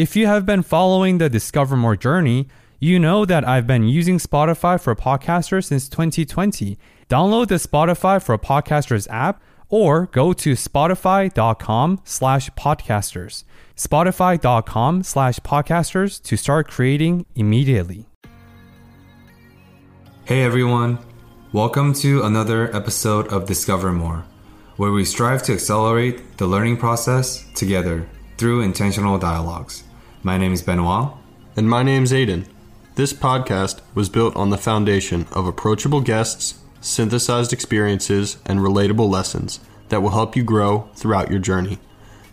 If you have been following the Discover More journey, you know that I've been using Spotify for Podcasters since 2020. Download the Spotify for Podcasters app or go to spotify.com slash podcasters. Spotify.com slash podcasters to start creating immediately. Hey everyone, welcome to another episode of Discover More, where we strive to accelerate the learning process together through intentional dialogues. My name is Benoit. And my name's Aiden. This podcast was built on the foundation of approachable guests, synthesized experiences, and relatable lessons that will help you grow throughout your journey.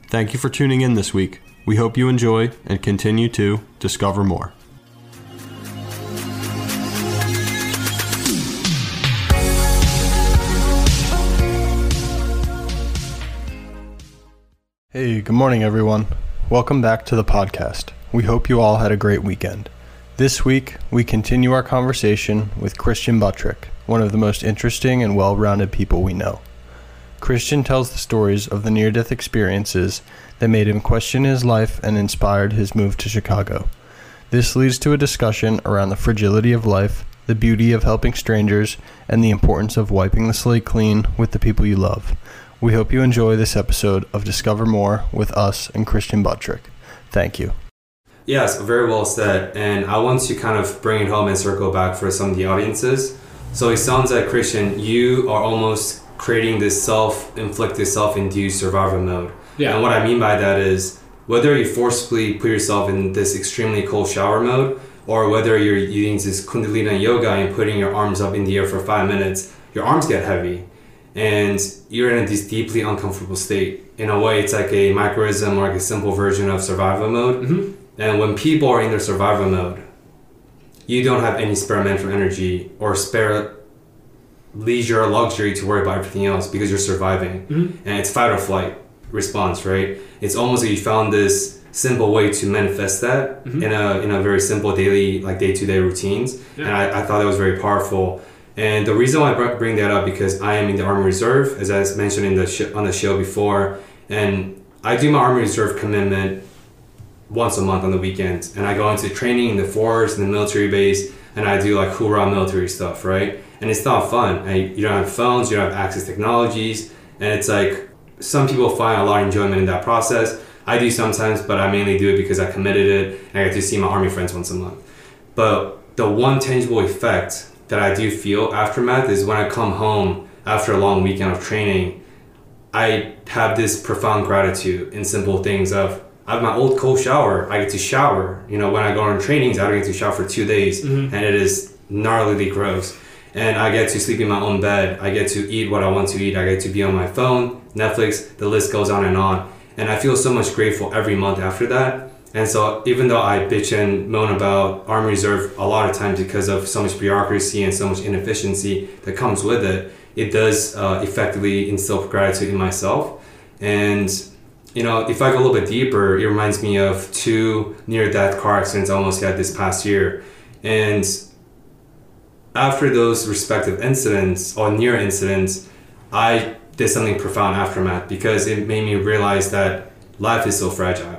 Thank you for tuning in this week. We hope you enjoy and continue to discover more. Hey, good morning, everyone. Welcome back to the podcast. We hope you all had a great weekend. This week, we continue our conversation with Christian Buttrick, one of the most interesting and well rounded people we know. Christian tells the stories of the near death experiences that made him question his life and inspired his move to Chicago. This leads to a discussion around the fragility of life, the beauty of helping strangers, and the importance of wiping the slate clean with the people you love. We hope you enjoy this episode of Discover More with us and Christian Buttrick. Thank you. Yes, very well said. And I want to kind of bring it home and circle back for some of the audiences. So it sounds like, Christian, you are almost creating this self inflicted, self induced survival mode. Yeah. And what I mean by that is whether you forcibly put yourself in this extremely cold shower mode or whether you're using this Kundalini yoga and putting your arms up in the air for five minutes, your arms get heavy and you're in this deeply uncomfortable state. In a way, it's like a microism or like a simple version of survival mode. Mm-hmm. And when people are in their survival mode, you don't have any spare mental energy or spare leisure or luxury to worry about everything else because you're surviving. Mm-hmm. And it's fight or flight response, right? It's almost like you found this simple way to manifest that Mhm. in a in a very simple daily like day to day routines. Yeah. And I, I thought that was very powerful. And the reason why I bring that up because I am in the Army Reserve, as I mentioned in the sh- on the show before, and I do my Army Reserve commitment once a month on the weekends, and I go into training in the force, in the military base, and I do like hoorah military stuff, right? And it's not fun. I, you don't have phones, you don't have access technologies, and it's like some people find a lot of enjoyment in that process. I do sometimes, but I mainly do it because I committed it, and I get to see my Army friends once a month. But the one tangible effect that I do feel aftermath is when I come home after a long weekend of training, I have this profound gratitude in simple things of I have my old cold shower. I get to shower. You know, when I go on trainings, I don't get to shower for two days, Mhm. and it is gnarlyly gross. And I get to sleep in my own bed. I get to eat what I want to eat. I get to be on my phone, Netflix. The list goes on and on. And I feel so much grateful every month after that. And so, even though I bitch and moan about Army Reserve a lot of times because of so much bureaucracy and so much inefficiency that comes with it, it does uh, effectively instill gratitude in myself. And you know, if I go a little bit deeper, it reminds me of two near-death car accidents I almost had this past year. And after those respective incidents or near incidents, I did something profound aftermath because it made me realize that life is so fragile.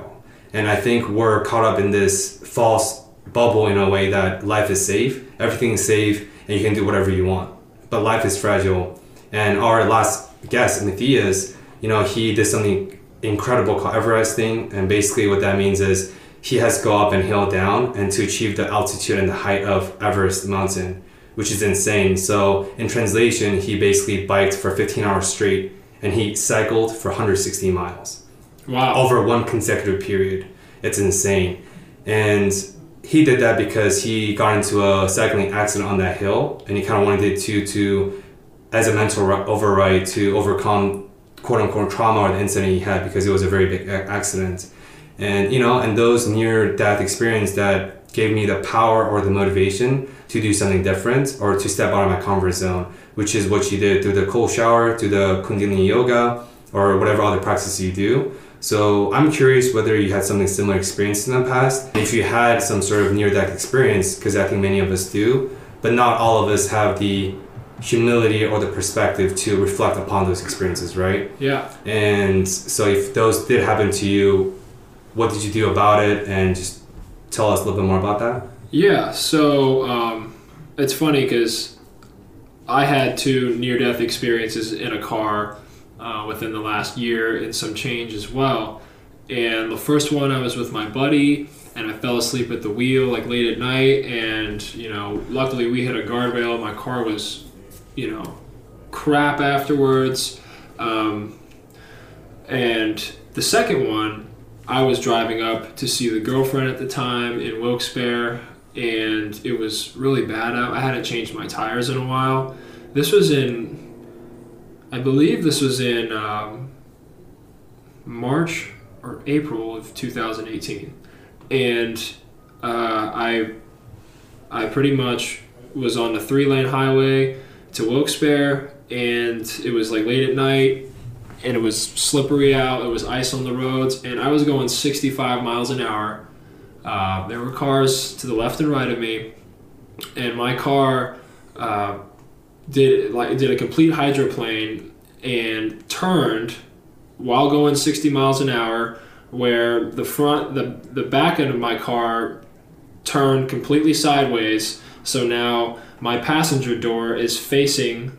And I think we're caught up in this false bubble in a way that life is safe, everything is safe, and you can do whatever you want. But life is fragile. And our last guest, Matthias, you know, he did something incredible called Everesting. And basically, what that means is he has to go up and hill down and to achieve the altitude and the height of Everest mountain, which is insane. So, in translation, he basically biked for 15 hours straight and he cycled for 160 miles Wow. over one consecutive period. It's insane. And he did that because he got into a cycling accident on that hill and he kind of wanted to, to as a mental override, to overcome quote unquote trauma or the incident he had because it was a very big accident. and you know, and those near death experience that gave me the power or the motivation to do something different or to step out of my comfort zone, which is what you did through the cold shower, through the Kundalini yoga, or whatever other practices you do. So I'm curious whether you had something similar experience in the past. If you had some sort of near death experience, because I think many of us do, but not all of us have the humility or the perspective to reflect upon those experiences, right? Yeah. And so if those did happen to you, what did you do about it? And just tell us a little bit more about that. Yeah. So um, it's funny because I had two near death experiences in a car uh, within the last year and some change as well. And the first one, I was with my buddy, and I fell asleep at the wheel like late at night. And you know, luckily we hit a guardrail. My car was, you know, crap afterwards. Um, and the second one, I was driving up to see the girlfriend at the time in Wilkes-Barre, and it was really bad out. I hadn't changed my tires in a while. This was in I believe this was in um, March or April of 2018, and uh, I I pretty much was on the three lane highway to Wilkes-Barre, and it was like late at night, and it was slippery out. It was ice on the roads, and I was going 65 miles an hour. Uh, there were cars to the left and right of me, and my car. Uh, did like did a complete hydroplane and turned while going 60 miles an hour where the front the the back end of my car turned completely sideways. So now my passenger door is facing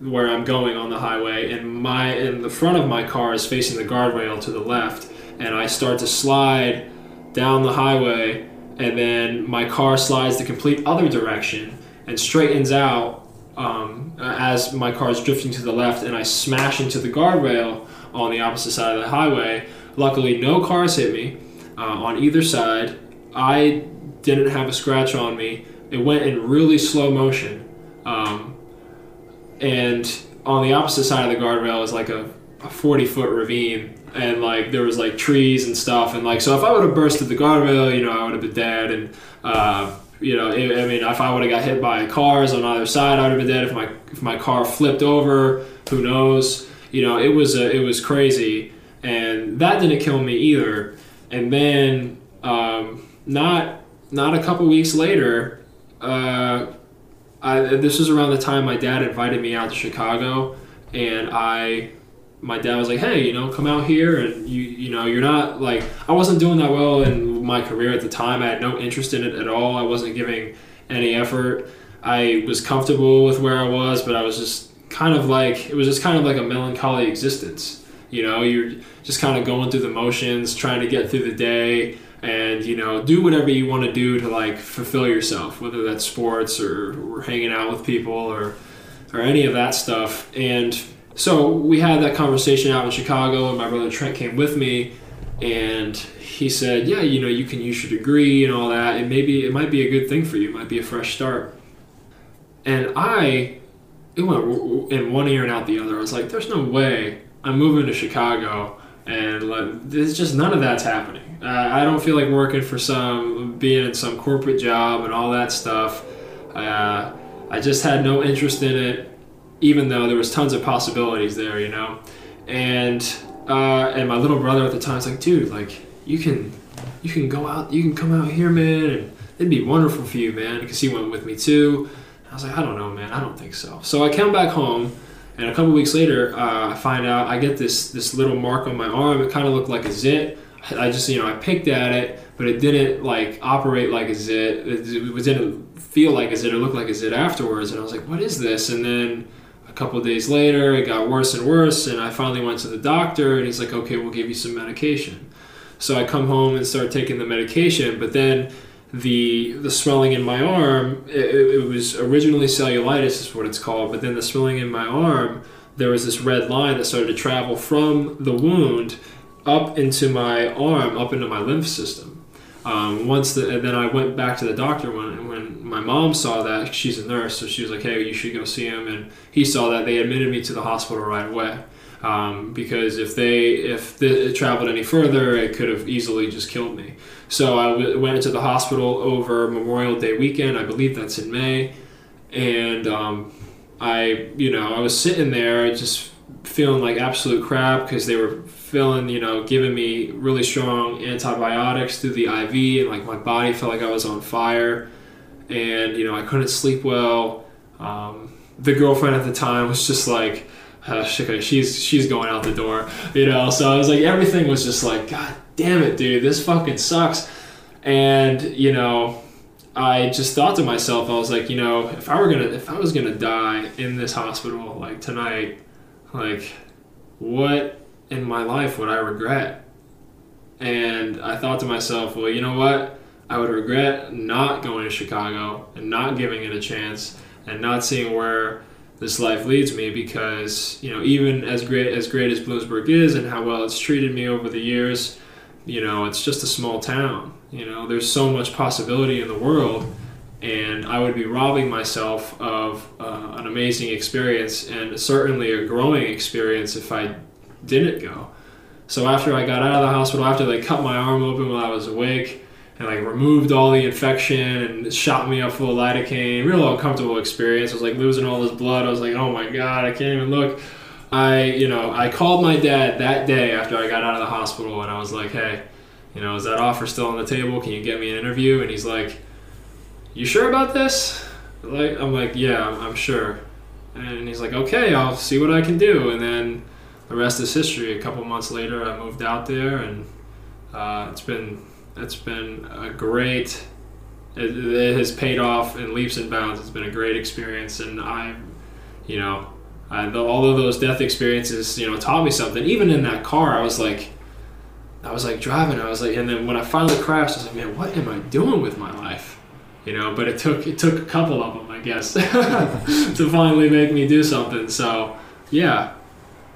where I'm going on the highway and my and the front of my car is facing the guardrail to the left. And I start to slide down the highway and then my car slides the complete other direction and straightens out um, as my car is drifting to the left and I smash into the guardrail on the opposite side of the highway. Luckily, no cars hit me uh, on either side. I didn't have a scratch on me. It went in really slow motion. Um, and on the opposite side of the guardrail is like a, a 40 foot ravine. And like there was like trees and stuff. And like, so if I would have bursted the guardrail, you know, I would have been dead. And, uh, you know, it, I mean, if I would have got hit by cars on either side, I would have been dead. If my if my car flipped over, who knows? You know, it was a, it was crazy, and that didn't kill me either. And then, um, not not a couple weeks later, uh, I, this was around the time my dad invited me out to Chicago, and I my dad was like, "Hey, you know, come out here and you you know, you're not like I wasn't doing that well in my career at the time. I had no interest in it at all. I wasn't giving any effort. I was comfortable with where I was, but I was just kind of like it was just kind of like a melancholy existence. You know, you're just kind of going through the motions, trying to get through the day and you know do whatever you want to do to like fulfill yourself whether that's sports or, or hanging out with people or or any of that stuff and so we had that conversation out in Chicago, and my brother Trent came with me, and he said, "Yeah, you know, you can use your degree and all that, and maybe it might be a good thing for you. It might be a fresh start." And I, it went in one ear and out the other. I was like, "There's no way I'm moving to Chicago." And like, there's just none of that's happening. Uh, I don't feel like working for some, being in some corporate job and all that stuff. Uh, I just had no interest in it even though there was tons of possibilities there, you know. And uh, and my little brother at the time was like, dude, like you can you can go out, you can come out here, man, and it'd be wonderful for you, man, because he went with me too. I was like, I don't know, man, I don't think so. So I come back home, and a couple weeks later, uh, I find out I get this this little mark on my arm. It kind of looked like a zit. I just you know I picked at it, but it didn't like operate like a zit. It, it didn't feel like a zit. It looked like a zit afterwards, and I was like, what is this? And then a couple days later, it got worse and worse, and I finally went to the doctor, and he's like, "Okay, we'll give you some medication." So I come home and start taking the medication, but then the the swelling in my arm, it, it was originally cellulitis, is what it's called, but then the swelling in my arm, there was this red line that started to travel from the wound up into my arm, up into my lymph system. Um, once the, and then I went back to the doctor when when my mom saw that she's a nurse, so she was like, "Hey, you should go see him." And he saw that they admitted me to the hospital right away. Um, because if they if it traveled any further, it could have easily just killed me. So I w- went into the hospital over Memorial Day weekend. I believe that's in May, and um, I you know I was sitting there just feeling like absolute crap because they were feeling you know giving me really strong antibiotics through the IV and like my body felt like I was on fire, and you know I couldn't sleep well. Um, the girlfriend at the time was just like uh, she's she's going out the door, you know. So I was like, everything was just like, God damn it, dude, this fucking sucks. And you know, I just thought to myself, I was like, you know, if I were gonna, if I was gonna die in this hospital like tonight, like, what in my life would I regret? And I thought to myself, well, you know what? I would regret not going to Chicago and not giving it a chance and not seeing where this life leads me because you know even as great as great as Bloomsburg is and how well it's treated me over the years, you know it's just a small town. You know there's so much possibility in the world, and I would be robbing myself of uh, an amazing experience and certainly a growing experience if I didn't go. So after I got out of the hospital, after they cut my arm open while I was awake, and like removed all the infection and shot me up full of lidocaine. Real uncomfortable experience. I was like losing all this blood. I was like, oh my god, I can't even look. I, you know, I called my dad that day after I got out of the hospital, and I was like, hey, you know, is that offer still on the table? Can you get me an interview? And he's like, you sure about this? Like, I'm like, yeah, I'm, sure. And he's like, okay, I'll see what I can do. And then the rest is history. A couple months later, I moved out there, and uh, it's been it's been a great. It, it, has paid off in leaps and bounds. It's been a great experience, and I, you know, I, the, all of those death experiences, you know, taught me something. Even in that car, I was like, I was like driving. I was like, and then when I finally crashed, I was like, man, what am I doing with my life? You know, but it took it took a couple of them, I guess, to finally make me do something. So, yeah,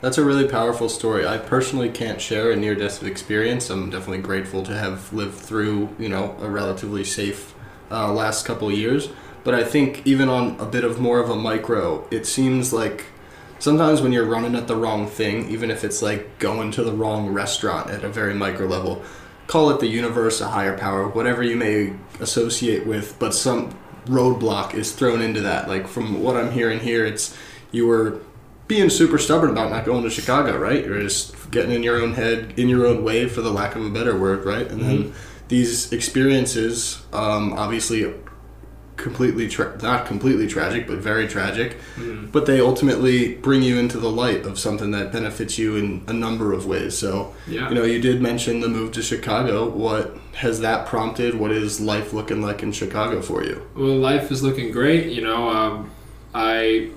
that's a really powerful story. I personally can't share a near death experience. I'm definitely grateful to have lived through, you know, a relatively safe uh, last couple years. But I think even on a bit of more of a micro, it seems like sometimes when you're running at the wrong thing, even if it's like going to the wrong restaurant at a very micro level, call it the universe, a higher power, whatever you may associate with, but some roadblock is thrown into that. Like from what I'm hearing here, it's you were being super stubborn about not going to Chicago, right? You're just getting in your own head, in your own way, for the lack of a better word, right? And mm-hmm. then these experiences, um, obviously, completely tra- not completely tragic, but very tragic. Mm-hmm. But they ultimately bring you into the light of something that benefits you in a number of ways. So, yeah. you know, you did mention the move to Chicago. What has that prompted? What is life looking like in Chicago for you? Well, life is looking great. You know, um, I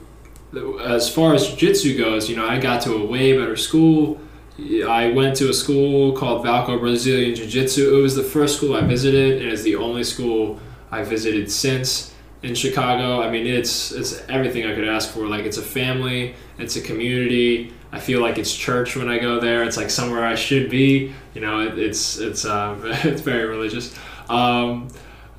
as far as jiu-jitsu goes, you know, I got to a way better school. I went to a school called Valco Brazilian Jiu-Jitsu. It was the first school I visited, and it's the only school I visited since in Chicago. I mean, it's it's everything I could ask for. Like, it's a family, it's a community. I feel like it's church when I go there. It's like somewhere I should be. You know, it, it's it's uh, it's very religious. Um,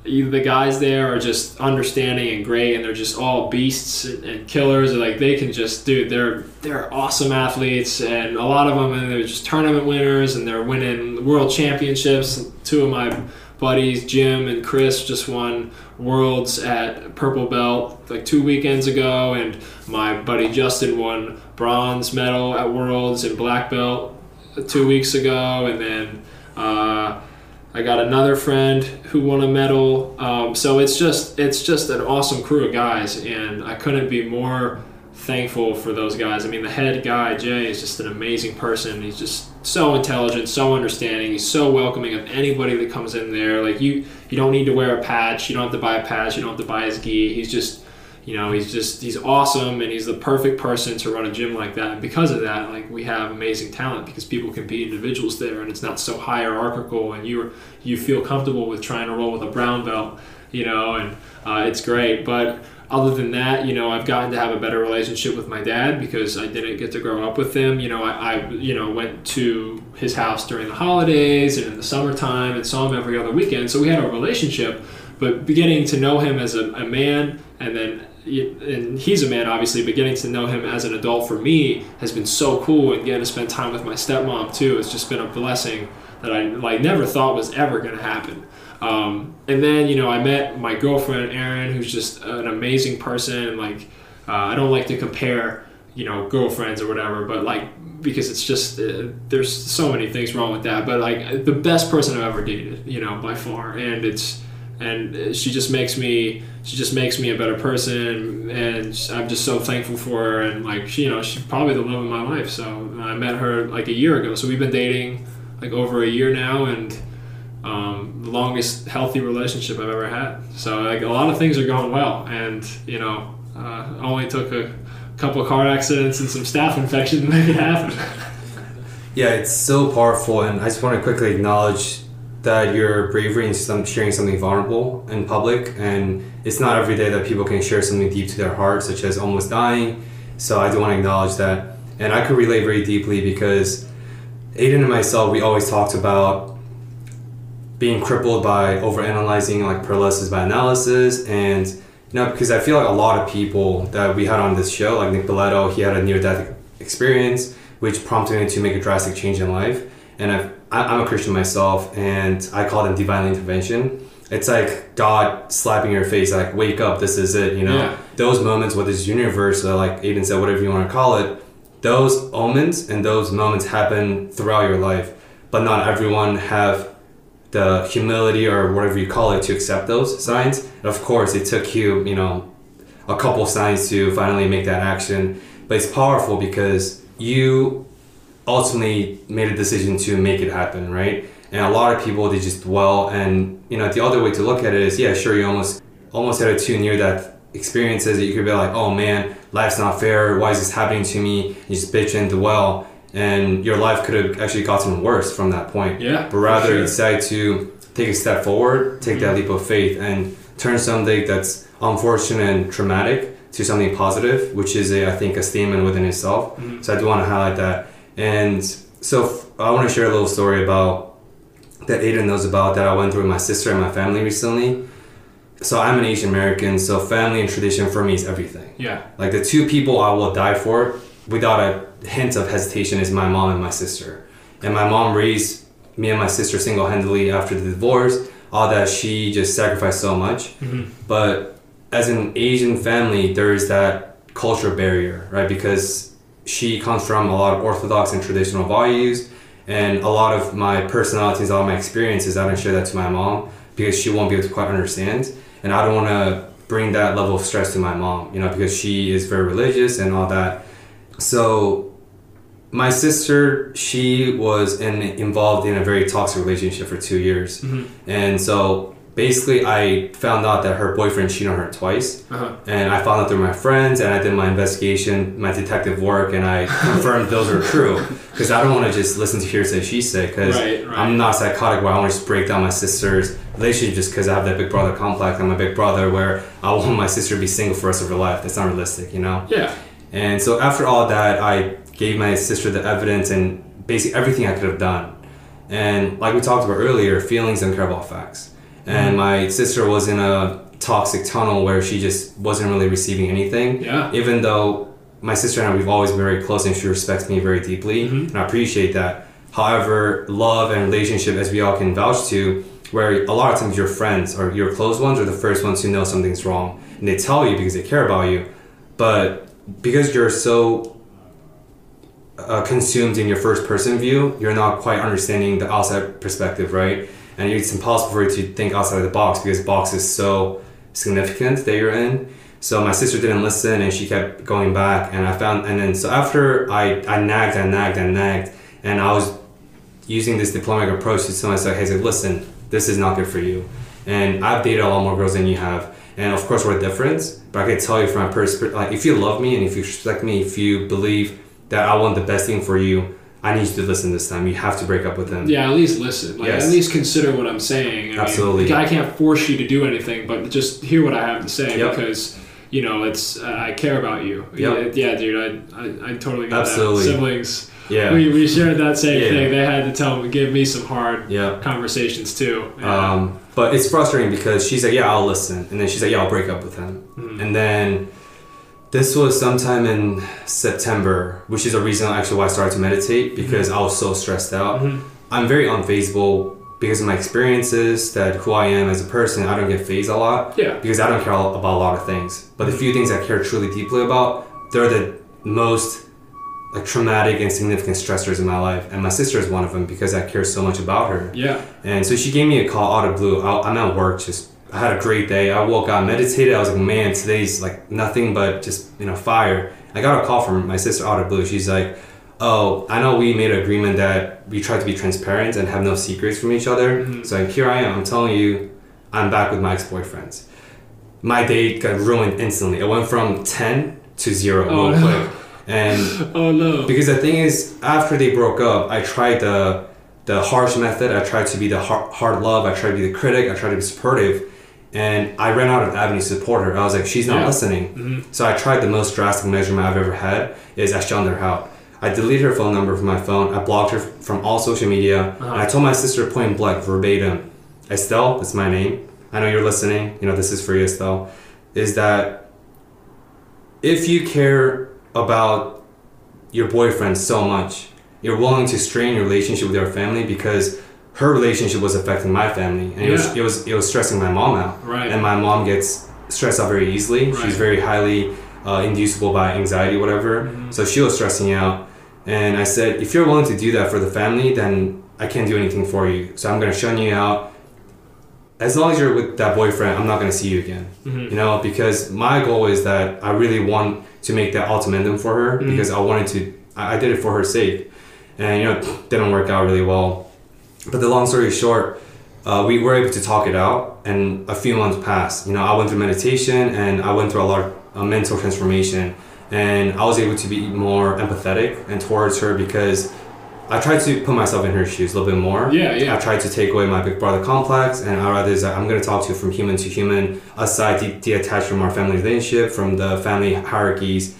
the guys there are just understanding and great and they're just all beasts and, killers. Like they can just dude they're they're awesome athletes. And a lot of them and they're just tournament winners and they're winning world championships. Two of my buddies jim and chris just won worlds at purple belt like two weekends ago. And my buddy justin won bronze medal at worlds in black belt two weeks ago. And then uh, I got another friend who won a medal. Um, so it's just it's just an awesome crew of guys, and I couldn't be more thankful for those guys. I mean, the head guy Jay is just an amazing person. He's just so intelligent, so understanding. He's so welcoming of anybody that comes in there. Like you, you don't need to wear a patch. You don't have to buy a patch. You don't have to buy his gi. He's just you know he's just he's awesome and he's the perfect person to run a gym like that. And because of that like we have amazing talent because people can be individuals there and it's not so hierarchical and you you feel comfortable with trying to roll with a brown belt you know and uh, it's great. But other than that you know i've gotten to have a better relationship with my dad because i didn't get to grow up with him. You know i, I you know went to his house during the holidays and in the summertime and saw him every other weekend. So we had a relationship but beginning to know him as a, a man and then and he's a man obviously, but getting to know him as an adult for me has been so cool, and getting to spend time with my stepmom too it's just been a blessing that I like never thought was ever going to happen. Um, and then you know I met my girlfriend Erin, who's just an amazing person. And like uh, I don't like to compare you know girlfriends or whatever, but like because it's just uh, there's so many things wrong with that. But like the best person I've ever dated, you know, by far, and it's and she just makes me she just makes me a better person and i'm just so thankful for her. And like she you know she's probably the love of my life. So i met her like a year ago. So we've been dating like over a year now and um, the longest healthy relationship i've ever had. So like a lot of things are going well. And you know uh, only took a couple car accidents and some staph infection to make it happen. Yeah, it's so powerful, and I just want to quickly acknowledge that your bravery in some, sharing something vulnerable in public, and it's not every day that people can share something deep to their heart, such as almost dying. So I do want to acknowledge that, and I could relate very deeply because Aiden and myself, we always talked about being crippled by overanalyzing like paralysis by analysis, and you know because I feel like a lot of people that we had on this show, like Nick Boletto, he had a near-death experience which prompted him to make a drastic change in life. And I've, I- I'm a Christian myself, and I call them divine intervention. It's like God slapping your face, like wake up, this is it. You know, Yeah. those moments with this universe, uh, like Aiden said, whatever you want to call it, those omens and those moments happen throughout your life, but not everyone have the humility or whatever you call it to accept those signs. And of course, it took you, you know, a couple signs to finally make that action. But it's powerful because you ultimately made a decision to make it happen, right? And a lot of people they just dwell and you know the other way to look at it is yeah sure you almost almost had a two near death experiences that you could be like oh man life's not fair. Why is this happening to me? You just bitch and dwell. And your life could have actually gotten worse from that point. Yeah, but rather for you decide to take a step forward take that leap of faith and turn something that's unfortunate and traumatic to something positive which is a I think a statement within itself. Mhm. so I do want to highlight that and so f- I want to share a little story about that Aiden knows about that I went through with my sister and my family recently. So I'm an Asian American, so family and tradition for me is everything. yeah Like the two people I will die for without a hint of hesitation is my mom and my sister. And my mom raised me and my sister single handedly after the divorce, all that she just sacrificed so much. Mhm. But as an Asian family, there is that cultural barrier, right? Because she comes from a lot of orthodox and traditional values, and a lot of my personalities, all my experiences, I don't share that to my mom because she won't be able to quite understand, and I don't want to bring that level of stress to my mom, you know, because she is very religious and all that. So my sister, she was in, involved in a very toxic relationship for two years. Mhm. And so basically, I found out that her boyfriend cheated on her twice. uh-huh. And I found out through my friends, and I did my investigation, my detective work, and I confirmed those are true. Because I don't want to just listen to hearsay she say, because Right, right. I'm not psychotic where I want to just break down my sister's relationship just because I have that big brother complex. I'm a big brother where I want my sister to be single for the rest of her life. That's not realistic, you know? yeah And so after all that, I gave my sister the evidence and basically everything I could have done. And like we talked about earlier, feelings don't care about facts. And my sister was in a toxic tunnel where she just wasn't really receiving anything. Yeah. Even though my sister and I, we've always been very close and she respects me very deeply. Mhm. And I appreciate that. However, love and relationship, as we all can vouch to, where a lot of times your friends or your close ones are the first ones who know something's wrong. And they tell you because they care about you. But because you're so uh, consumed in your first person view, you're not quite understanding the outside perspective, right? And it's impossible for you to think outside of the box because the box is so significant that you're in. So my sister didn't listen and she kept going back and I found and then so after I, I nagged and nagged and nagged and I was using this diplomatic approach to tell myself, hey, say, listen, this is not good for you. And I've dated a lot more girls than you have. And of course, we're different, but I can tell you from my perspective, like, if you love me and if you respect me, if you believe that I want the best thing for you, I need you to listen this time. You have to break up with him. Yeah, at least listen. Like Yes. at least consider what I'm saying. I Absolutely. Mean, I can't force you to do anything, but just hear what I have to say Yep. because you know it's uh, I care about you. Yep. Yeah, yeah, dude. I I, I totally get Absolutely. that. Siblings. Yeah. we, we shared that same Yeah. thing. They had to tell me give me some hard Yeah. conversations too. Yeah. Um, but it's frustrating because she's like, yeah, I'll listen, and then she's like, yeah, I'll break up with him, Mhm. and then this was sometime in September, which is a reason actually why I started to meditate because I was so stressed out. Mhm. I'm very unfazable because of my experiences, that who I am as a person, I don't get fazed a lot yeah. because I don't care about a lot of things. But the few things I care truly deeply about, they're the most like traumatic and significant stressors in my life, and my sister is one of them because I care so much about her. Yeah. And so she gave me a call out of blue. I'm at work, just I had a great day. I woke up, meditated. I was like, man, today's like nothing but just you know fire. I got a call from my sister out of blue. She's like, oh, I know we made an agreement that we try to be transparent and have no secrets from each other. Mhm. So here I am. I'm telling you, I'm back with my ex-boyfriends. My day got ruined instantly. It went from ten to zero Oh, real no. quick. And Oh no. because the thing is, after they broke up, I tried the the harsh method. I tried to be the hard, hard love. I tried to be the critic. I tried to be supportive, and I ran out of avenues to support her. I was like, she's not Yeah. listening. Mhm. So I tried the most drastic measurement I've ever had is I shunned her out. I deleted her phone number from my phone. I blocked her from all social media. Uh-huh. And I told my sister point blank, verbatim, Estelle, that's my name. I know you're listening. You know this is for you, Estelle. Is that if you care about your boyfriend so much, you're willing to strain your relationship with your family because her relationship was affecting my family, and it was it was it was stressing my mom out. Right. And my mom gets stressed out very easily. Right. She's very highly uh, inducible by anxiety, whatever. Mhm. So she was stressing out, and I said, if you're willing to do that for the family, then I can't do anything for you. So I'm gonna shun you out. As long as you're with that boyfriend, I'm not gonna see you again Mhm. you know because my goal is that i really want to make that ultimatum for her Mhm. because i wanted to I, I did it for her sake and you know it didn't work out really well but the long story short uh, we were able to talk it out and a few months passed you know i went through meditation and i went through a lot of uh, mental transformation and i was able to be more empathetic and towards her because I tried to put myself in her shoes a little bit more. Yeah, yeah. I tried to take away my big brother complex, and I rather is that I'm going to talk to you from human to human, aside, de- detached from our family relationship, from the family hierarchies.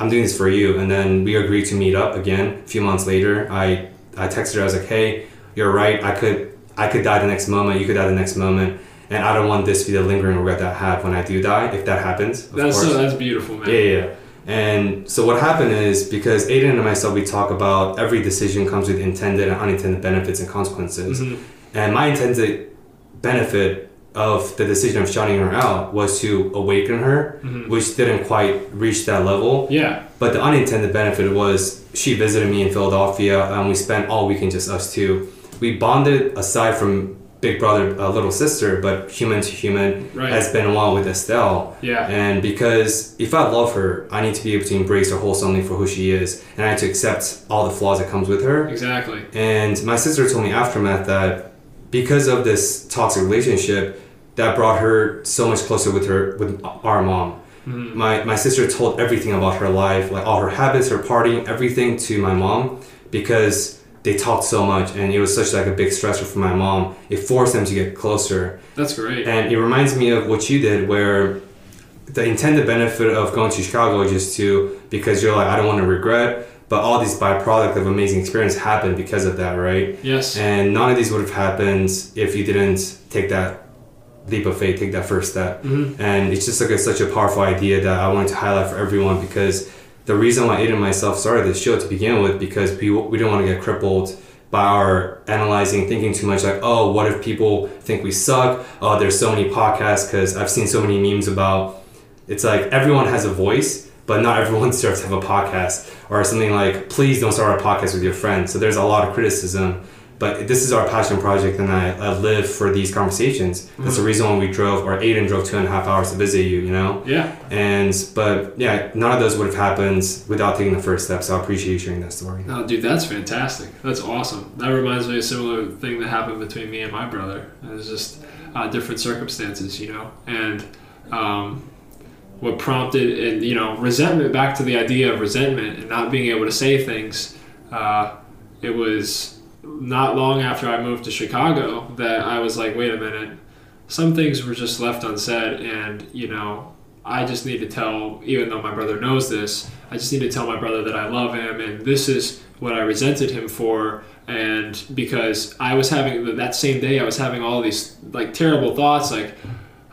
I'm doing this for you, and then we agreed to meet up again. A few months later, I I texted her. I was like, "Hey, you're right. I could I could die the next moment. You could die the next moment, and I don't want this to be the lingering regret that I have when I do die, if that happens." Of That's course. so, that's beautiful, man. Yeah, yeah. And so what happened is because Aiden and myself, we talk about every decision comes with intended and unintended benefits and consequences. Mhm. And my intended benefit of the decision of shutting her out was to awaken her, Mhm. which didn't quite reach that level. Yeah. But the unintended benefit was she visited me in Philadelphia and we spent all weekend just us two. We bonded aside from big brother, uh, little sister, but human to human Right. has been one with Estelle. Yeah. And because if I love her, I need to be able to embrace her wholesomely for who she is, and I had to accept all the flaws that comes with her. Exactly. And my sister told me aftermath that because of this toxic relationship, that brought her so much closer with her with our mom. Mhm. My my sister told everything about her life, like all her habits, her partying, everything to my mom because they talked so much and it was such like a big stressor for my mom. It forced them to get closer. That's great. And it reminds me of what you did, where the intended benefit of going to Chicago is just to because you're like, I don't want to regret, but all these byproduct of amazing experience happened because of that, right? yes. And none of these would have happened if you didn't take that leap of faith, take that first step. Mhm. And it's just like a, such a powerful idea that I wanted to highlight for everyone because the reason why Aiden and myself started this show to begin with because we, we didn't want to get crippled by our analyzing, thinking too much like, oh, what if people think we suck? Oh, there's so many podcasts because I've seen so many memes about it's like everyone has a voice, but not everyone deserves to have a podcast or something like, please don't start a podcast with your friends. So there's a lot of criticism. But this is our passion project, and I, I live for these conversations. That's the reason why we drove, or Aiden drove two and a half hours to visit you, you know? Yeah. And, but yeah, none of those would have happened without taking the first step. So I appreciate you sharing that story. Oh, dude, that's fantastic. That's awesome. That reminds me of a similar thing that happened between me and my brother. It was just uh, different circumstances, you know, and um, what prompted and you know resentment. Back to the idea of resentment and not being able to say things. Uh, it was not long after I moved to Chicago that I was like, wait a minute, some things were just left unsaid, and you know, I just need to tell, even though my brother knows this, I just need to tell my brother that I love him, and this is what I resented him for, and because I was having that same day, I was having all these like terrible thoughts, like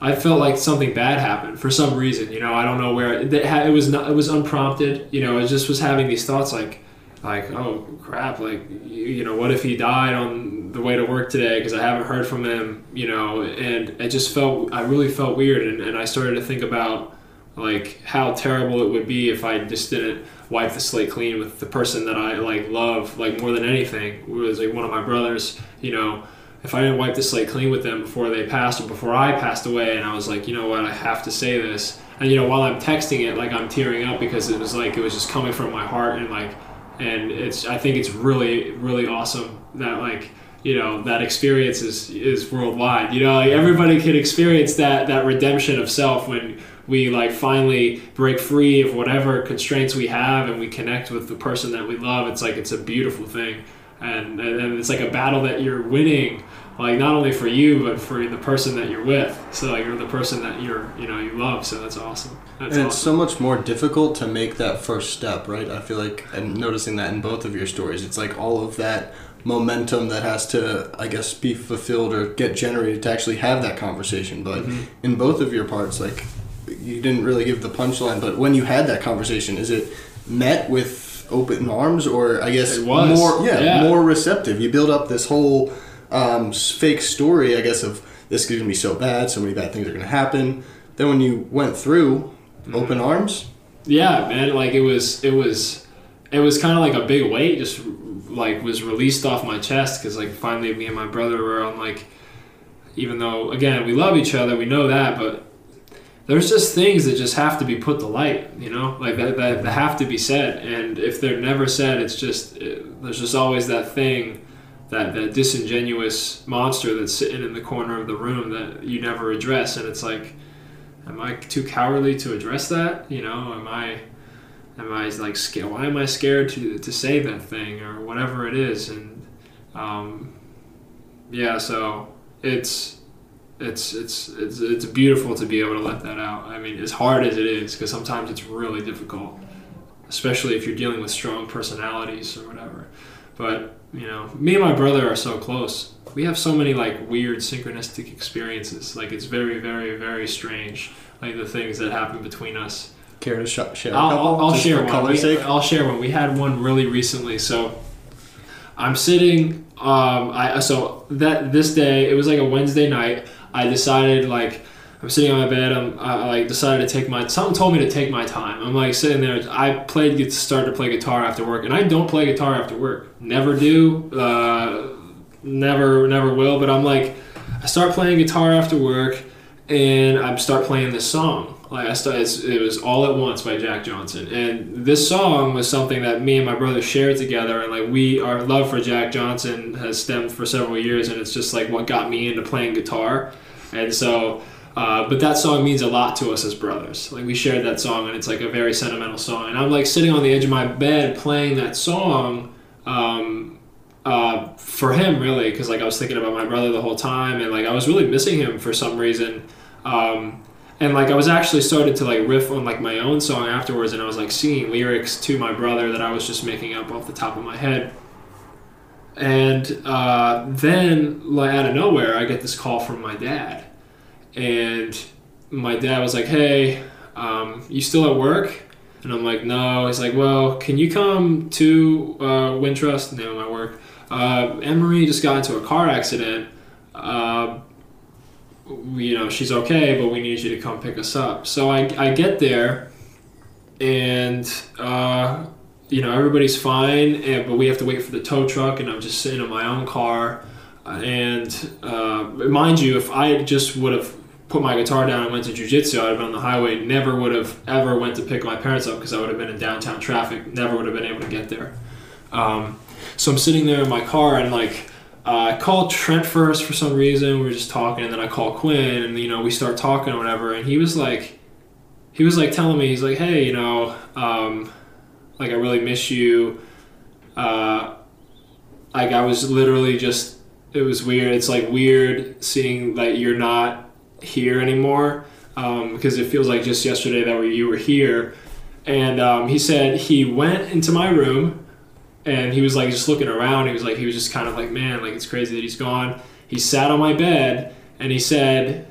I felt like something bad happened for some reason. You know, I don't know where it, it was. Not, it was unprompted. You know, I just was having these thoughts like, like, oh crap, like you, you know, what if he died on the way to work today because I haven't heard from him. You know, and it just felt. I really felt weird, and, and I started to think about like how terrible it would be if I just didn't wipe the slate clean with the person that I like love like more than anything. It was like one of my brothers. You know if I didn't wipe the slate clean with them before they passed or before I passed away, and I was like, you know what, I have to say this. And you know, while I'm texting it, like I'm tearing up because it was like it was just coming from my heart, and like, and it's I think it's really really awesome that like you know that experience is is worldwide. You know, like everybody can experience that that redemption of self when we like finally break free of whatever constraints we have and we connect with the person that we love. It's like it's a beautiful thing and, and it's like a battle that you're winning like not only for you but for the person that you're with. So like you're the person that you're you know you love. So that's awesome. That's and it's awesome. so much more difficult to make that first step right? I feel like and noticing that in both of your stories it's like all of that momentum that has to i guess be fulfilled or get generated to actually have that conversation. But mm-hmm. in both of your parts like you didn't really give the punchline but when you had that conversation is it met with open arms, or I guess more yeah, yeah, more receptive. You build up this whole um, fake story, I guess, of this is going to be so bad, so many bad things are going to happen. Then when you went through mm-hmm. open arms, yeah, man, like it was it was it was kind of like a big weight just like was released off my chest because like finally me and my brother were on like even though again we love each other we know that but there's just things that just have to be put to light, you know, like that, that, that have to be said. And if they're never said, it's just, it, there's just always that thing, that, that disingenuous monster that's sitting in the corner of the room that you never address. And it's like, am I too cowardly to address that? You know, am I, am I like scared? Why am I scared to, to say that thing or whatever it is? And, um, yeah, so it's, it's it's it's it's beautiful to be able to let that out. I mean, as hard as it is, because sometimes it's really difficult, especially if you're dealing with strong personalities or whatever. But you know, me and my brother are so close. We have so many like weird synchronistic experiences. Like it's very, very, very strange. Like the things that happen between us. Care to sh- share? I'll, I'll, I'll share one. We, I'll share one. We had one really recently. So I'm sitting. Um, I so that this day it was like a Wednesday night. I decided like I'm sitting on my bed. I'm I, like decided to take my something told me to take my time. I'm like sitting there. I played get start to play guitar after work, and I don't play guitar after work. Never do. Uh, never never will. But I'm like I start playing guitar after work, and I start playing this song. Like I started, it was all at once by Jack Johnson, and this song was something that me and my brother shared together, and like we, our love for Jack Johnson has stemmed for several years, and it's just like what got me into playing guitar, and so. Uh, but that song means a lot to us as brothers. Like we shared that song, and it's like a very sentimental song. And I'm like sitting on the edge of my bed playing that song um, uh, for him, really, because like I was thinking about my brother the whole time, and like I was really missing him for some reason. Um, and like I was actually started to like riff on like my own song afterwards, and I was like singing lyrics to my brother that I was just making up off the top of my head. And uh, then, like out of nowhere, I get this call from my dad, and my dad was like, "Hey, um, you still at work?" And I'm like, "No." He's like, "Well, can you come to uh, Wintrust, name of my work? Uh, Marie just got into a car accident." Uh, you know, she's okay, but we need you to come pick us up. So I, I get there, and uh, you know everybody's fine, and, but we have to wait for the tow truck, and I'm just sitting in my own car. And uh, mind you, if I just would have put my guitar down and went to jujitsu, I'd have been on the highway. Never would have ever went to pick my parents up because I would have been in downtown traffic. Never would have been able to get there. Um, so I'm sitting there in my car, and like uh, I called Trent first for some reason. We were just talking, and then I called Quinn, and you know we start talking or whatever. And he was like, he was like telling me, he's like, hey, you know, um, like I really miss you. Uh, like I was literally just, it was weird. It's like weird seeing that you're not here anymore um, because it feels like just yesterday that you were here. And um, he said he went into my room and he was like just looking around. He was like he was just kind of like man, like it's crazy that he's gone. He sat on my bed and he said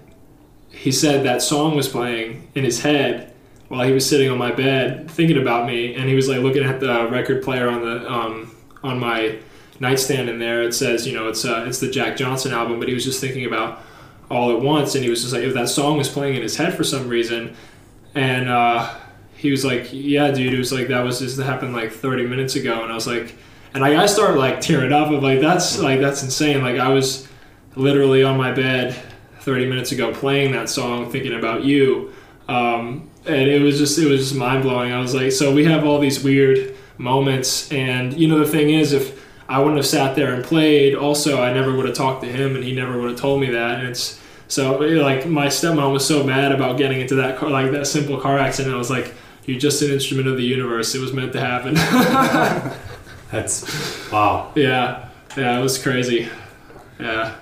he said that song was playing in his head while he was sitting on my bed thinking about me, and he was like looking at the record player on the um, on my nightstand in there. It says you know it's uh, it's the Jack Johnson album, but he was just thinking about all at once, and he was just like if that song was playing in his head for some reason, and. uh he was like, "Yeah, dude." It was like that was just happened like 30 minutes ago, and I was like, and I, I started like tearing up of like that's like that's insane. Like I was literally on my bed 30 minutes ago playing that song, thinking about you, um, and it was just it was just mind blowing. I was like, so we have all these weird moments, and you know the thing is, if I wouldn't have sat there and played, also I never would have talked to him, and he never would have told me that, and it's. So like my stepmom was so mad about getting into that car, like that simple car accident. I was like, you're just an instrument of the universe. It was meant to happen. That's wow. yeah, yeah, it was crazy. Yeah.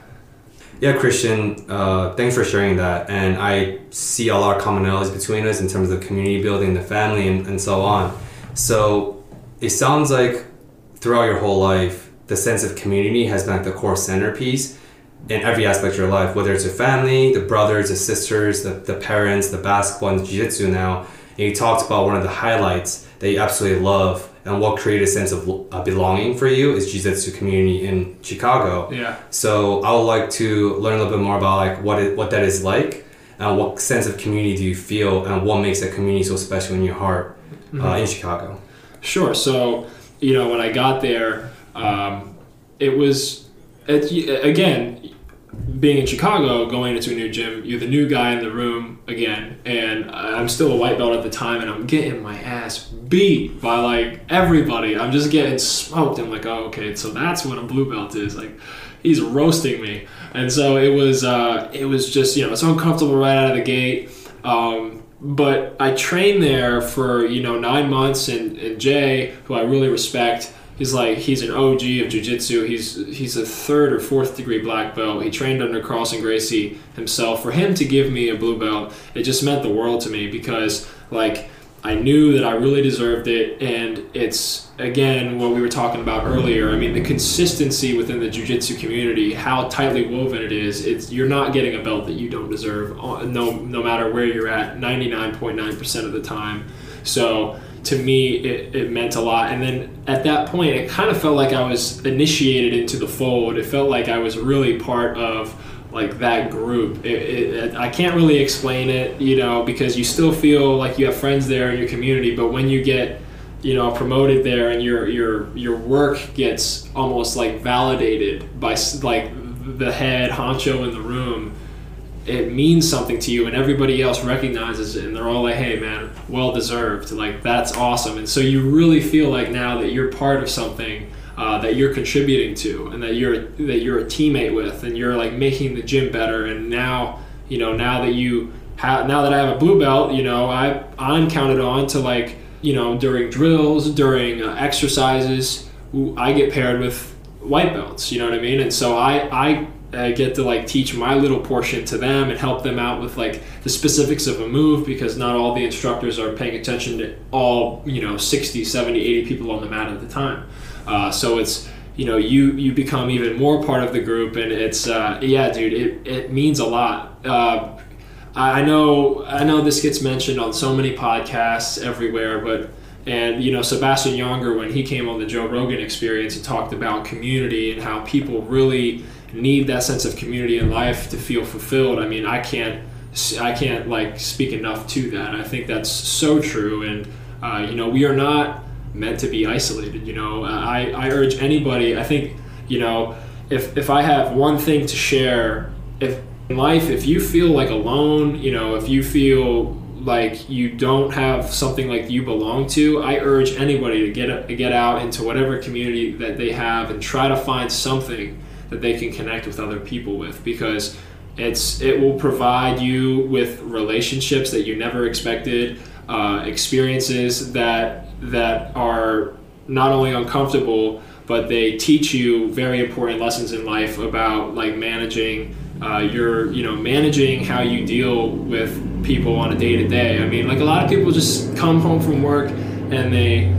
Yeah, Christian, uh, thanks for sharing that. And I see a lot of commonalities between us in terms of community building, the family, and, and so on. So it sounds like throughout your whole life, the sense of community has been like the core centerpiece in every aspect of your life, whether it's your family, the brothers, the sisters, the, the parents, the basketball, and jiu-jitsu now. And you talked about one of the highlights that you absolutely love and what created a sense of uh, belonging for you is jiu-jitsu community in Chicago. Yeah. So I would like to learn a little bit more about like what it, what that is like, and what sense of community do you feel, and what makes that community so special in your heart uh, in Chicago. Sure. So, you know, when I got there, um, it was, it, again, being in Chicago, going into a new gym, you're the new guy in the room again, and I'm still a white belt at the time, and I'm getting my ass beat by like everybody. I'm just getting smoked. I'm like, oh, okay, so that's what a blue belt is. Like, he's roasting me, and so it was, uh, it was just, you know, it's uncomfortable right out of the gate. Um, but I trained there for you know nine months, and, and Jay, who I really respect, he's like he's an OG of jiu-jitsu. He's he's a third or fourth degree black belt. He trained under Carlson Gracie himself. For him to give me a blue belt, it just meant the world to me because like I knew that I really deserved it, and it's again what we were talking about earlier. I mean, the consistency within the jiu-jitsu community, how tightly woven it is. It's you're not getting a belt that you don't deserve, uh, no no matter where you're at, 99.9% of the time. So to me, it, it meant a lot. And then at that point, it kind of felt like I was initiated into the fold. It felt like I was really part of like that group. It, it, I can't really explain it, you know, because you still feel like you have friends there in your community, but when you get you know promoted there and your your your work gets almost like validated by like the head honcho in the room it means something to you and everybody else recognizes it and they're all like hey man well deserved like that's awesome and so you really feel like now that you're part of something uh, that you're contributing to and that you're that you're a teammate with and you're like making the gym better. And now you know now that you have now that I have a blue belt you know I I'm counted on to like you know during drills during uh, exercises I get paired with white belts you know what I mean? And so I I I get to like teach my little portion to them and help them out with like the specifics of a move because not all the instructors are paying attention to all you know 60 70 80 people on the mat at the time. Uh, so it's you know you you become even more part of the group and it's uh, yeah dude it, it means a lot. Uh, I know I know this gets mentioned on so many podcasts everywhere but and you know Sebastian Junger when he came on the Joe Rogan experience and talked about community and how people really need that sense of community in life to feel fulfilled. I mean, I can't I can't like speak enough to that. I think that's so true, and uh, you know, we are not meant to be isolated. You know, I I urge anybody. I think you know, if if I have one thing to share, if in life, if you feel like alone, you know, if you feel like you don't have something like you belong to, I urge anybody to get get out into whatever community that they have and try to find something that they can connect with other people with because it's it will provide you with relationships that you never expected, uh, experiences that that are not only uncomfortable but they teach you very important lessons in life about like managing uh, your you know managing how you deal with people on a day to day. I mean, like a lot of people just come home from work and they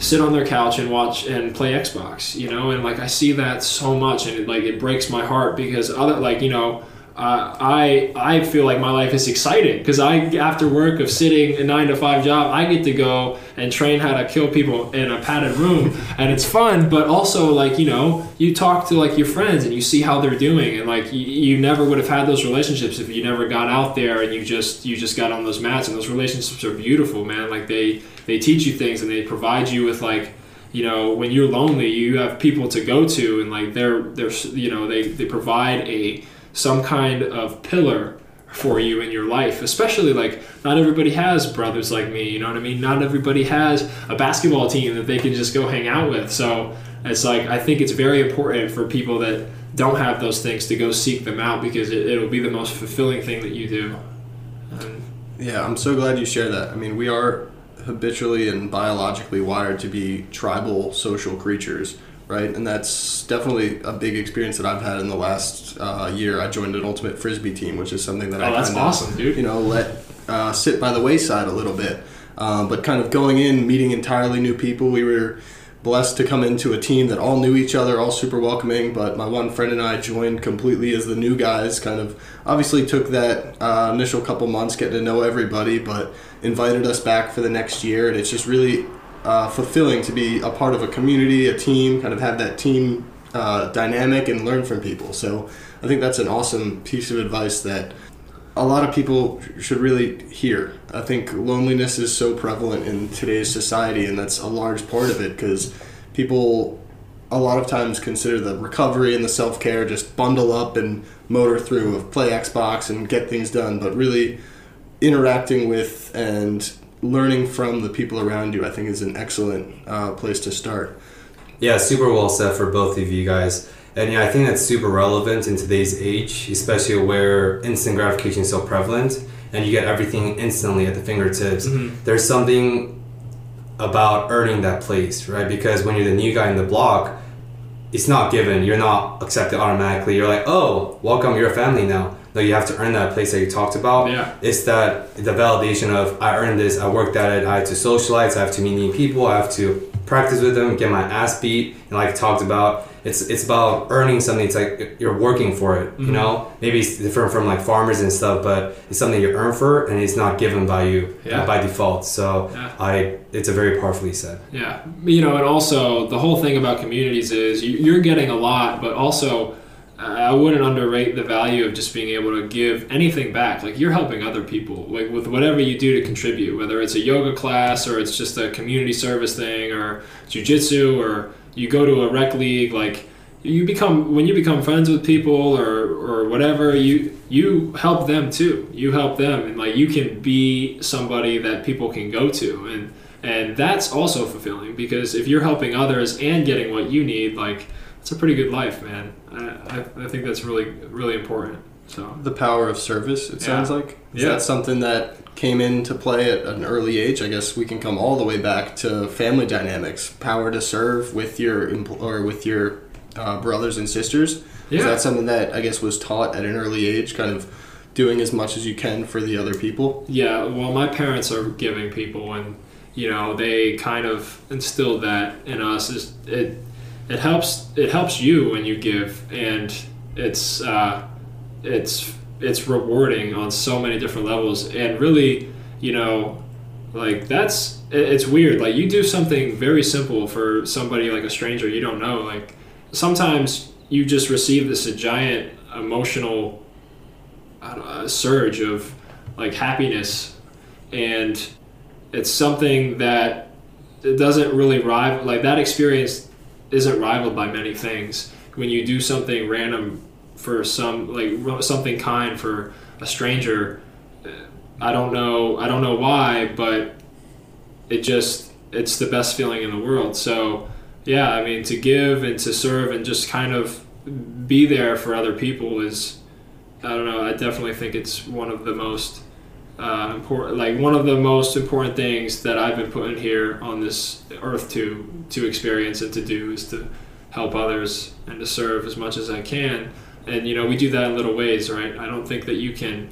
sit on their couch and watch and play Xbox, you know, and like I see that so much, and it, like it breaks my heart because other like you know. Uh, I I feel like my life is exciting because I after work of sitting a nine to five job I get to go and train how to kill people in a padded room and it's fun but also like you know you talk to like your friends and you see how they're doing and like you, you never would have had those relationships if you never got out there and you just you just got on those mats and those relationships are beautiful man like they they teach you things and they provide you with like you know when you're lonely you have people to go to and like they're they're you know they they provide a some kind of pillar for you in your life especially like not everybody has brothers like me you know what i mean? Not everybody has a basketball team that they can just go hang out with. So it's like i think it's very important for people that don't have those things to go seek them out because it, it'll be the most fulfilling thing that you do. And Yeah, I'm so glad you share that. I mean, we are habitually and biologically wired to be tribal social creatures, right? And that's definitely a big experience that I've had in the last uh, year. I joined an ultimate frisbee team, which is something that I Oh, that's kinda, awesome, dude. You know, let uh, sit by the wayside a little bit. Um, but kind of going in, meeting entirely new people, we were blessed to come into a team that all knew each other, all super welcoming. But my one friend and I joined completely as the new guys. Kind of obviously took that uh, initial couple months getting to know everybody, but invited us back for the next year, and it's just really uh, fulfilling to be a part of a community, a team, kind of have that team uh, dynamic and learn from people. So I think that's an awesome piece of advice that a lot of people should really hear. I think loneliness is so prevalent in today's society, and that's a large part of it because people a lot of times consider the recovery and the self care just bundle up and motor through of play Xbox and get things done, but really interacting with and learning from the people around you, I think, is an excellent uh, place to start. Yeah, super well said for both of you guys. And yeah, I think that's super relevant in today's age, especially where instant gratification is so prevalent and you get everything instantly at the fingertips. There's something about earning that place, right? Because when you're the new guy in the block, it's not given. You're not accepted automatically. You're like, oh, welcome, you're a family now. No, you have to earn that place that you talked about. Yeah. It's that the validation of I earned this, I worked at it, I have to socialize, I have to meet new people, I have to practice with them, get my ass beat, and like I talked about, it's it's about earning something. It's like you're working for it. Mm-hmm. You know, maybe it's different from like farmers and stuff, but it's something you earn for, and it's not given by you Yeah. by default. So Yeah. I, it's a very powerfully said. Yeah, you know, and also the whole thing about communities is you, you're getting a lot, but also I wouldn't underrate the value of just being able to give anything back. Like you're helping other people, like with whatever you do to contribute, whether it's a yoga class or it's just a community service thing or jujitsu or you go to a rec league. Like you become when you become friends with people or or whatever, you you help them too. You help them, and like you can be somebody that people can go to and. And that's also fulfilling because if you're helping others and getting what you need, like it's a pretty good life, man. I, I, I think that's really really important. So The power of service, it Yeah. sounds like. Is Yeah. that something that came into play at an early age? I guess we can come all the way back to family dynamics. Power to serve with your empl- or with your uh, brothers and sisters. Yeah. Is that something that I guess was taught at an early age, kind of doing as much as you can for the other people? yeah, well, my parents are giving people, and you know they kind of instilled that in us. Is it it helps it helps you when you give, and it's uh, it's it's rewarding on so many different levels, and really, you know, like that's it's weird. Like you do something very simple for somebody like a stranger you don't know. Like sometimes you just receive this giant emotional surge of like happiness, and it's something that it doesn't really rival. Like that experience isn't rivaled by many things. When you do something random for some like something kind for a stranger, uh, I don't know. I don't know why, but it just it's the best feeling in the world. So yeah, I mean to give and to serve and just kind of be there for other people is I don't know. I definitely think it's one of the most uh, important, like one of the most important things that I've been put in here on this earth to to experience and to do is to help others and to serve as much as I can. And you know, we do that in little ways, right? I don't think that you can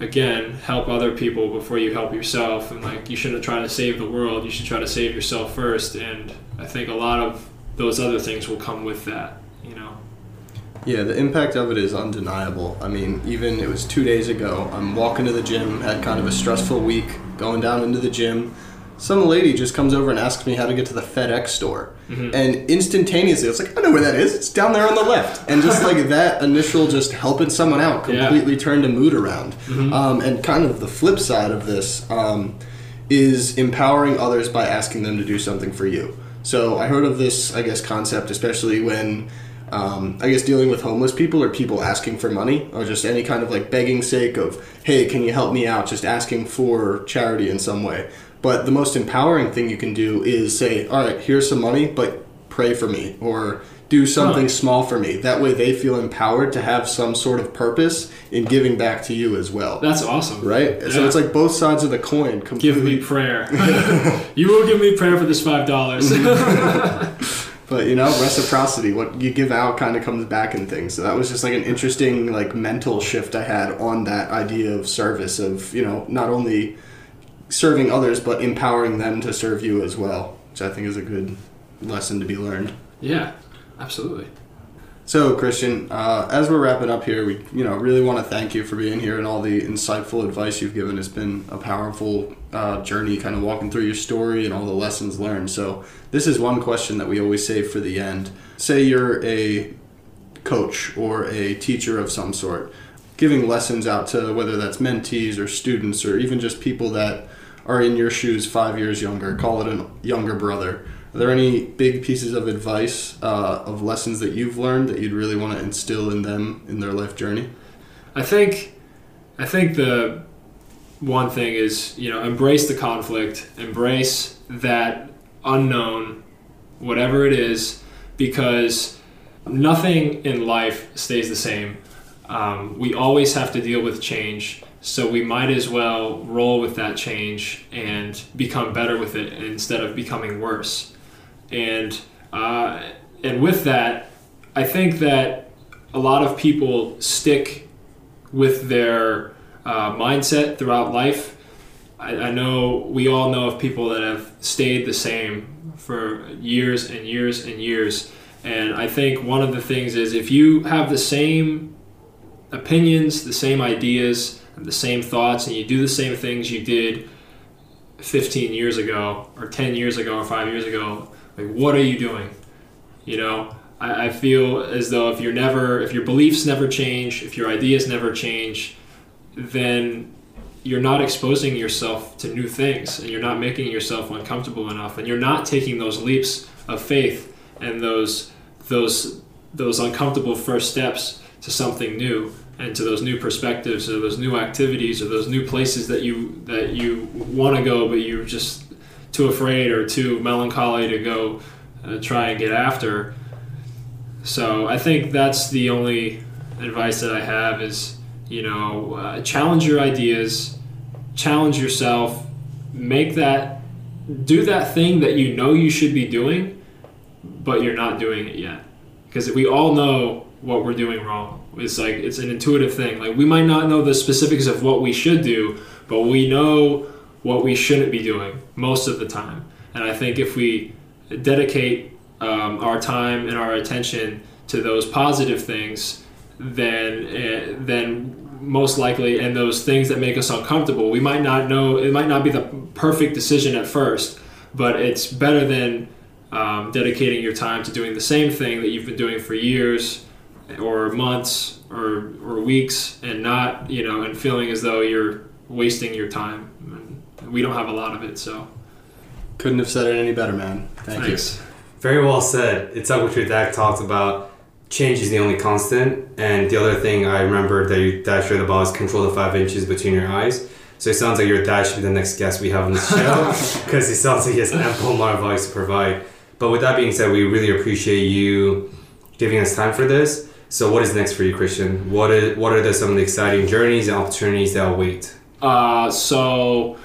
again help other people before you help yourself and like you shouldn't try to save the world you should try to save yourself first and i think a lot of those other things will come with that you know Yeah, the impact of it is undeniable. I mean, even it was two days ago. I'm walking to the gym, had kind of a stressful week, going down into the gym. Some lady just comes over and asks me how to get to the FedEx store. And instantaneously, it's like, I know where that is. It's down there on the left. And just like that initial just helping someone out Yeah. completely turned a mood around. Um, and kind of the flip side of this um, is empowering others by asking them to do something for you. So I heard of this, I guess, concept, especially when um, I guess dealing with homeless people or people asking for money or just any kind of like begging sake of, hey, can you help me out? Just asking for charity in some way. But the most empowering thing you can do is say, all right, here's some money, but pray for me or do something Huh. small for me. That way they feel empowered to have some sort of purpose in giving back to you as well. that's awesome Right? So it's like both sides of the coin. give me prayer you will give me prayer for this five dollars But you know, reciprocity, what you give out kind of comes back in things. So that was just like an interesting like mental shift I had on that idea of service of, you know, not only serving others but empowering them to serve you as well, which I think is a good lesson to be learned. yeah absolutely So, Christian, uh, as we're wrapping up here, we you know really want to thank you for being here and all the insightful advice you've given. It's been a powerful uh, journey, kind of walking through your story and all the lessons learned. So, this is one question that we always save for the end. Say you're a coach or a teacher of some sort, giving lessons out to whether that's mentees or students or even just people that are in your shoes five years younger. Call it a younger brother. Are there any big pieces of advice, uh, of lessons that you've learned that you'd really want to instill in them in their life journey? I think I think the one thing is, you know, embrace the conflict, embrace that unknown, whatever it is, because nothing in life stays the same. Um, we always have to deal with change, so we might as well roll with that change and become better with it instead of becoming worse. And uh, and with that, I think that a lot of people stick with their uh, mindset throughout life. I, I know we all know of people that have stayed the same for years and years and years. And I think one of the things is if you have the same opinions, the same ideas, and the same thoughts, and you do the same things you did 15 years ago, or 10 years ago, or 5 years ago, like what are you doing? You know, I, I feel as though if you're never, if your beliefs never change, if your ideas never change, then you're not exposing yourself to new things and you're not making yourself uncomfortable enough and you're not taking those leaps of faith and those those those uncomfortable first steps to something new and to those new perspectives or those new activities or those new places that you that you want to go but you're just too afraid or too melancholy to go uh, try and get after. So i think that's the only advice that i have is you know uh, challenge your ideas challenge yourself make that do that thing that you know you should be doing but you're not doing it yet. Because we all know what we're doing wrong. It's like it's an intuitive thing. Like we might not know the specifics of what we should do but we know what we shouldn't be doing most of the time. And i think if we dedicate um, our time and our attention to those positive things then uh, then most likely and those things that make us uncomfortable we might not know it might not be the perfect decision at first but it's better than um, dedicating your time to doing the same thing that you've been doing for years or months or, or weeks and not you know and feeling as though you're wasting your time we don't have a lot of it so Couldn't have said it any better, man. Thank thanks Very well said. It's like what your dad talked about. Change is the only constant. And the other thing I remember that your dad shared about is control the five inches between your eyes. So it sounds like your dad should be the next guest we have on the show because it sounds like he has an ample amount of advice to provide. But with that being said, we really appreciate you giving us time for this. So what is next for you, Christian? What is what are the, some of the exciting journeys and opportunities that await? Uh, so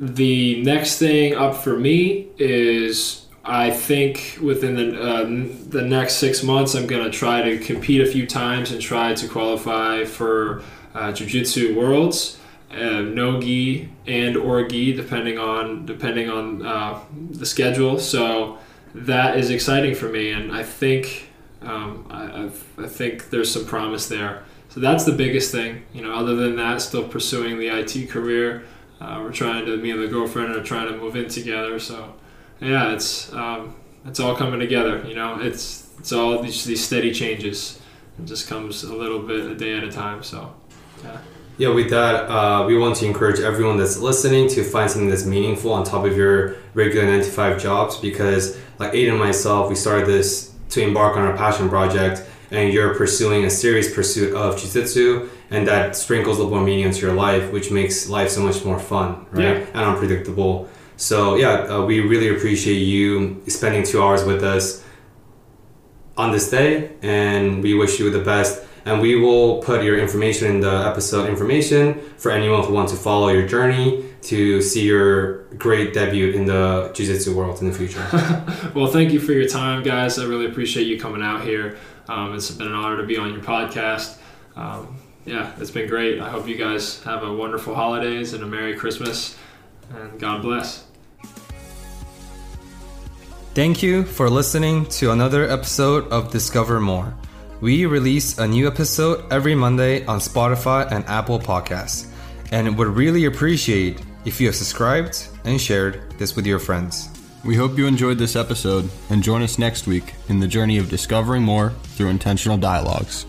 the next thing up for me is I think within the uh, the next six months, I'm going to try to compete a few times and try to qualify for uh, Jiu Jitsu Worlds, uh, no gi and or gi, depending on depending on uh, the schedule. So that is exciting for me, and I think um, I, I've, I think there's some promise there. So that's the biggest thing. You know, other than that, still pursuing the IT career. Uh, we're trying to me and the girlfriend are trying to move in together. So yeah, it's um, it's all coming together. You know, it's it's all these, these steady changes. It just comes a little bit a day at a time. So yeah. Yeah, with that, uh, we want to encourage everyone that's listening to find something that's meaningful on top of your regular 9 to 5 jobs because, like Aiden and myself, we started this to embark on our passion project, and you're pursuing a serious pursuit of Jiu Jitsu, and that sprinkles a little more meaning into your life, which makes life so much more fun, right? Yeah. And unpredictable. So, yeah, uh, we really appreciate you spending two hours with us on this day, and we wish you the best and we will put your information in the episode information for anyone who wants to follow your journey to see your great debut in the jiu-jitsu world in the future well thank you for your time guys i really appreciate you coming out here um, it's been an honor to be on your podcast um, yeah it's been great i hope you guys have a wonderful holidays and a merry christmas and god bless thank you for listening to another episode of discover more we release a new episode every Monday on Spotify and Apple Podcasts, and would really appreciate if you have subscribed and shared this with your friends. We hope you enjoyed this episode and join us next week in the journey of discovering more through intentional dialogues.